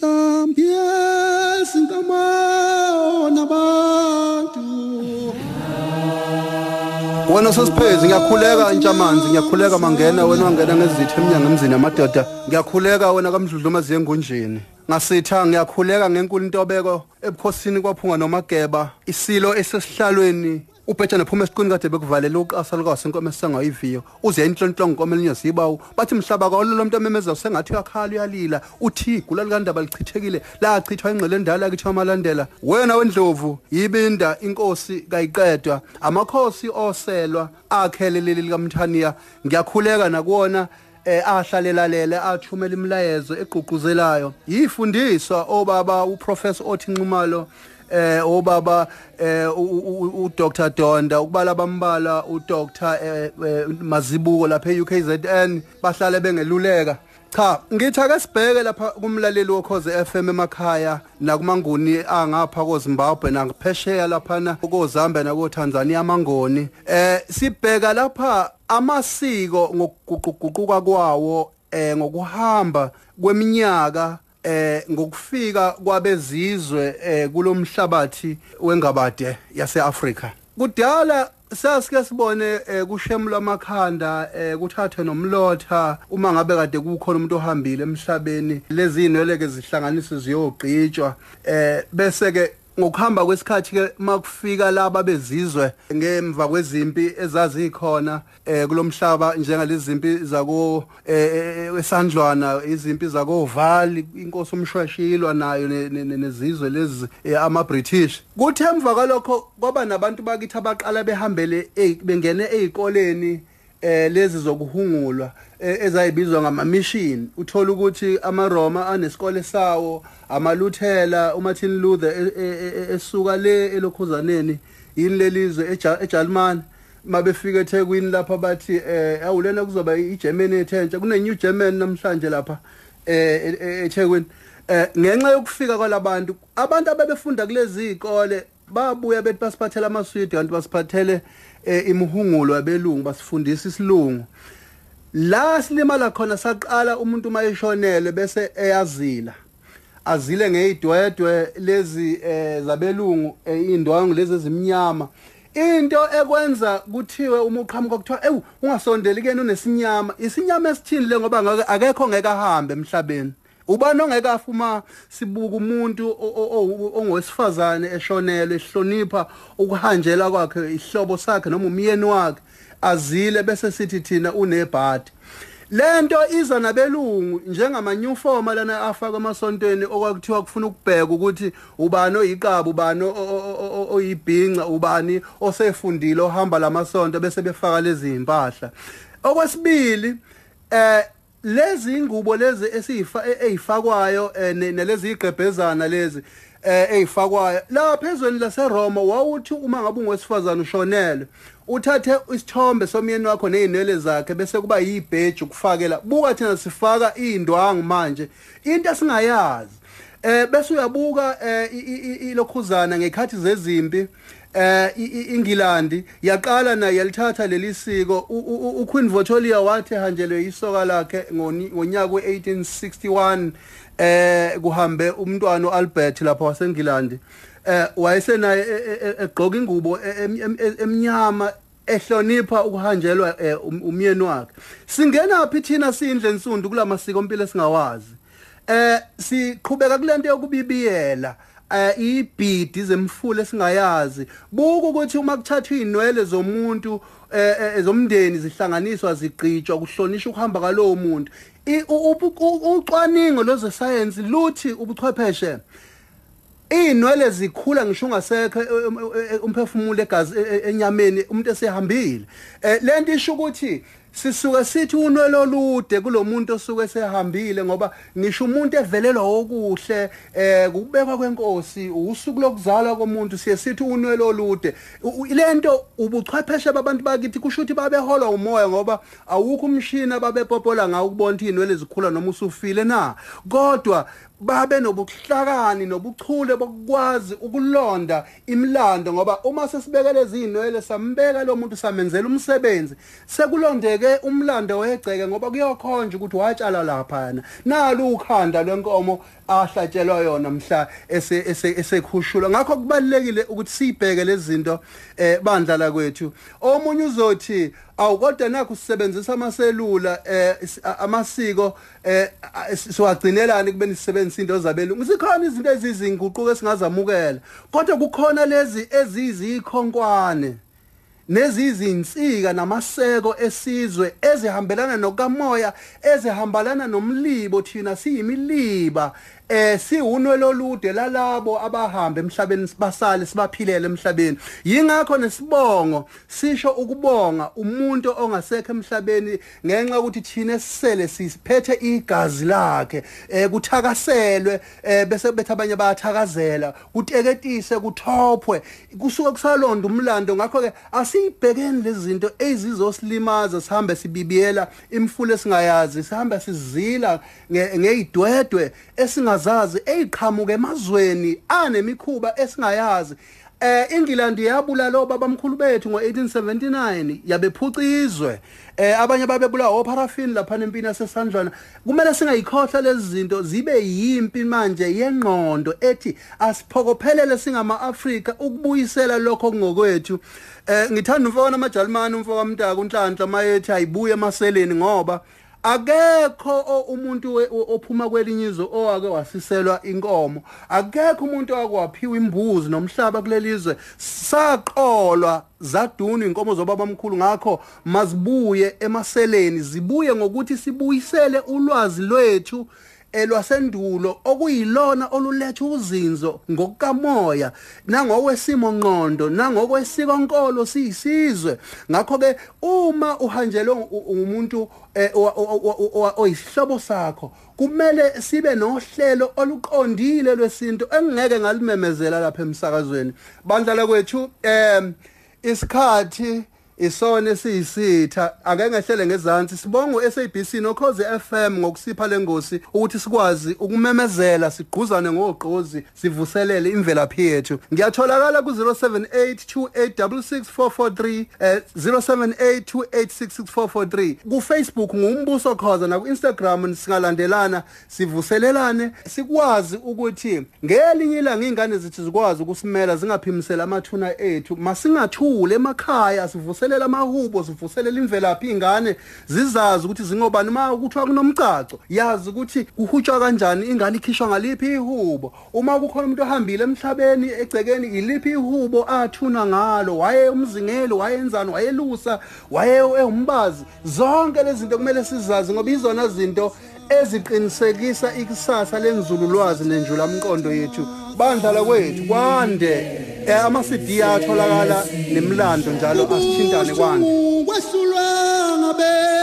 mhlambi ezinkama nabantu. Wena sosiphezi ngiyakhuleka ntshamanzi ngiyakhuleka mangena wena wangena ngezitho eminyango emzini yamadoda ngiyakhuleka wena kamdludluma ziyengunjini ngasitha ngiyakhuleka ngenkulu intobeko ebukhosini kwaphunga nomageba isilo esesihlalweni. Ubhetshana phuma esiqini kade bekuvalela uqasa lukase inkomo esengayiviyo uze inhlonhlongo inkomo elinye zibawu bathi mhlaba kwalo lo muntu amemeza sengathi uyakhala uyalila. Uthi igula likandaba lichithekile. Lachithwa ingqele endala kithi amalandela wena wendlovu yibinda inkosi kayiqedwa. Amakhosi oselwa akhele leli likamthaniya. Ngiyakhuleka nakuwona eh ahlalela lele athumela imilayezo egqugquzelayo yifundiswa obaba uprofessor othi Nxumalo eh obaba eh uDr Donda ukubala bambala uDr Mazibuko lapha eUKZN bahlale bengeluleka. Cha ngithi ake sibheke lapha kumlaleli wokhoze FM emakhaya nakumanguni angapha koZimbabwe nangaphesheya laphana koZambia nakoTanzania amangoni eh sibheka lapha amasiko ngokuguquguquka kwawo eh ngokuhamba kweminyaka eh ngokufika kwabezizwe eh kulomhlabathi wengabade yaseAfrika. Kudala sasike sibone kushemu lamakhanda kuthathwe nomlotha uma ngabe kade kukhona umuntu ohambile emhlabeni. Lezi inweleke zihlanganiswe ziyogqitshwa eh bese ke ngokuhamba kwesikhathi ke makufika laba bezizwe ngemva kwezimpi ezazikhona eh kulomhlaba njengalezi zimpi zako esandlwana izimpi zako Vali inkosi umshwashilwa nayo nezizwe lezi ama British kuthe emva kwalokho kwaba nabantu bakithi abaqala behambele bengene ezikoleni eh lezi zokuhungulwa. Ezayibizwa ngama mission uthola ukuthi amaRoma anesikole sawo amaluthela uMartin Luther esuka le elokhuzaneni yini lelizwe eJalimani mabefika eThekwini lapha bathi eh awulena kuzoba iGermany ethentsha kune New German namhlanje lapha eh eThekwini. Eh ngenxa yokufika kwalabantu abantu abebefunda kulezi izikole babuya bethi basiphathela amaswidi kanti basiphathele imihungulo yabelungu basifundisa isilungu. La silimala khona saqala umuntu mayeshonele bese eyazila. Azile ngeyidwedwe lezi zabelungu indwangu lezi ezimnyama. Into ekwenza kuthiwe uma uqhamuka kuthiwa ewu ungasondeli kena unesinyama. Isinyama esithini le? Ngoba akekho ngeke ahambe emhlabeni. Ubani ongeke afuma sibuka umuntu ongowesifazane eshonelwe ehlonipha ukuhanjela kwakhe ihlobo sakhe noma umyeni wakhe? Azile bese sithi thina unebhadi. Lento iza nabelungu njengama new form lana afaka emasontweni okwakuthiwa kufuna ukubheka ukuthi ubani oyiqaba ubani oyibhinca ubani osefundile ohamba lamasonto bese befaka lezi impahla okwesibili eh lezi ingubo lezi esifa ezifakwayo nelezi igqebhezana lezi eh ezifakwayo la phezweni laseRoma wawuthi uma ngabe ungowesifazana ushonele uthathe isithombe somyeni wakho nezinwele zakhe bese kuba yibheji ukufakela. Buka thina sifaka indwangu manje into esingayazi eh bese uyabuka ilokhuzana ngekhathi zezimpi eh iNgilandi yaqala naye yalithatha leli siko. uQueen Victoria wathi hanjelwe isoka lakhe ngonyaka we1861 eh kuhambe umntwana uAlbert lapha waseNgilandi. Eh wayesenaye egqoka ingubo emnyama ehlonipha ukuhanjelwa umyeni wakhe. Singena phi thina sindle nsundu kulamasiko empilo esingawazi eh siqhubeka kulento yokubibiyela. eh ibhidi zemfule singayazi buku ukuthi uma kuthathwa inwele zomuntu ezomndeni zihlanganiswa zigqitshwa kuhlonishwa ukuhamba kwalowo muntu. Ucwaningo loze science luthi ubuchwepheshe inwele zikhula ngisho ungasekho umphefumulo egazi enyameni umuntu esehambile. Lento isho ukuthi sisuke sithi unwele olude kulomuntu osuke sehambile ngoba ngisho umuntu evelelwa okuhle eh kubekwa kwenkosi usuku lokuzalwa komuntu siye sithi unwele olude lento ubuchwepheshe babantu bakithi kusho ukuthi babeholwa umoya ngoba awukho umshini ababepopola ngawo ukubona ukuthi inwele zikhula noma usufile na. Kodwa babe nobuhlakani nobuchule bokwazi ukulonda imlando ngoba uma sesibekele izinwele sambeka lo muntu samenzela umsebenzi. Sekulondeke egceke umlando wegceke ngoba kuyokhonja ukuthi watshala lapha yana nalu ukhanda lwenkomo ahlatshelwa yona mhla esekhushulwa. Ngakho kubalekile ukuthi sibheke lezi zinto eh bandlala kwethu omunye uzothi awukodwa nakho sisebenzisa amaselula eh amasiko eh siwagcinelani kubeni sisebenzisa into zabelungu? Sikhona izinto ezizinguquko esingazamukela. Kodwa kukhona lezi ezizikhonkwane nezizinsika namaseko esizwe ezihambelana nokamoya ezihambalana nomlibo thina siyimiliba. Eh siwunwelo olude lalabo abahamba emhlabeni sibasale sibaphilele emhlabeni. Yingakho nesibongo sisho ukubonga umuntu ongasekho emhlabeni ngenxa ukuthi thina sisele siphethe igazi lakhe eh kuthakaselwe eh bese bethe abanye bayathakazela kuteketise kuthophwe kusuke kusalonda umlando. Ngakho ke asiyibhekeni lezi zinto ezizosilimaza sihambe sibibiyela imfulo esingayazi sihambe sizila ngeyidwedwe esinga singazazi eziqhamuka emazweni anemikhuba esingayazi. Eh England yabulala obabamkhulu bethu ngo1879 yabephuca izwe eh abanye babebula oparaffin lapha empini yasesandlwana. Kumele singayikhohlwa lezi zinto zibe yimpi manje yengqondo ethi asiphokophelele singama Afrika ukubuyisela lokho kungokwethu eh ngithanda umfowona amajalimani umfowaka mntaka unhlanhla mayethi ayibuye emaseleni ngoba akekho umuntu ophuma kwelinye izwe owake wasiselwa inkomo. Akekho umuntu owakwaphiwa imbuzi nomhlaba kulelizwe saqolwa zaduna inkomo zobaba omkhulu ngakho mazibuye emaseleni zibuye ngokuthi sibuyisele ulwazi lwethu elwasendulo okuyilona oluletha uzinzo ngokukamoya nangowesimo ngqondo nangokwesikonkolo siyisizwe. Ngakho ke uma uhanjelwe umuntu eh, oyisihlobo sakho kumele sibe nohlelo oluqondile lwesinto engeke ngalimemezela lapha emsakazweni. Bandlala kwethu em isikhathi isona esiyisitha. Ake ngehlele ngezansi. Sibonga uSABC nokhoze FM ngokusipha lengosi ukuthi sikwazi ukumemezela sigquzane ngogqozi sivuselele imvelaphi yethu. Ngiyatholakala ku 0782866443 eh 0782866443 ku Facebook ngumbuso khoza na ku Instagram singalandelana sivuselelane. Sikwazi ukuthi ngelinye ilanga ingane zethu zikwazi ukusimela zingaphimisela amathuna ethu. Masingathule emakhaya sivusele sivuselela amahubo sivuselela imvelaphi ingane zizazi ukuthi zingobani ma kuthiwa kunomcaco yazi ukuthi kuhutshwa kanjani ingane ikhishwa ngaliphi ihubo. Uma kukhona umuntu ohambile emhlabeni egcekeni iliphi ihubo athuna ngalo waye umzingelo wayenzani wayelusa waye ewumbazi zonke lezi zinto kumele sizazi ngoba izona zinto eziqinisekisa ikusasa lenzululwazi nenjulamqondo yethu. Bandlala kwethu kwande. Ama CD atholakala nemlando njalo asithintane kwande kwesulwa ngabelu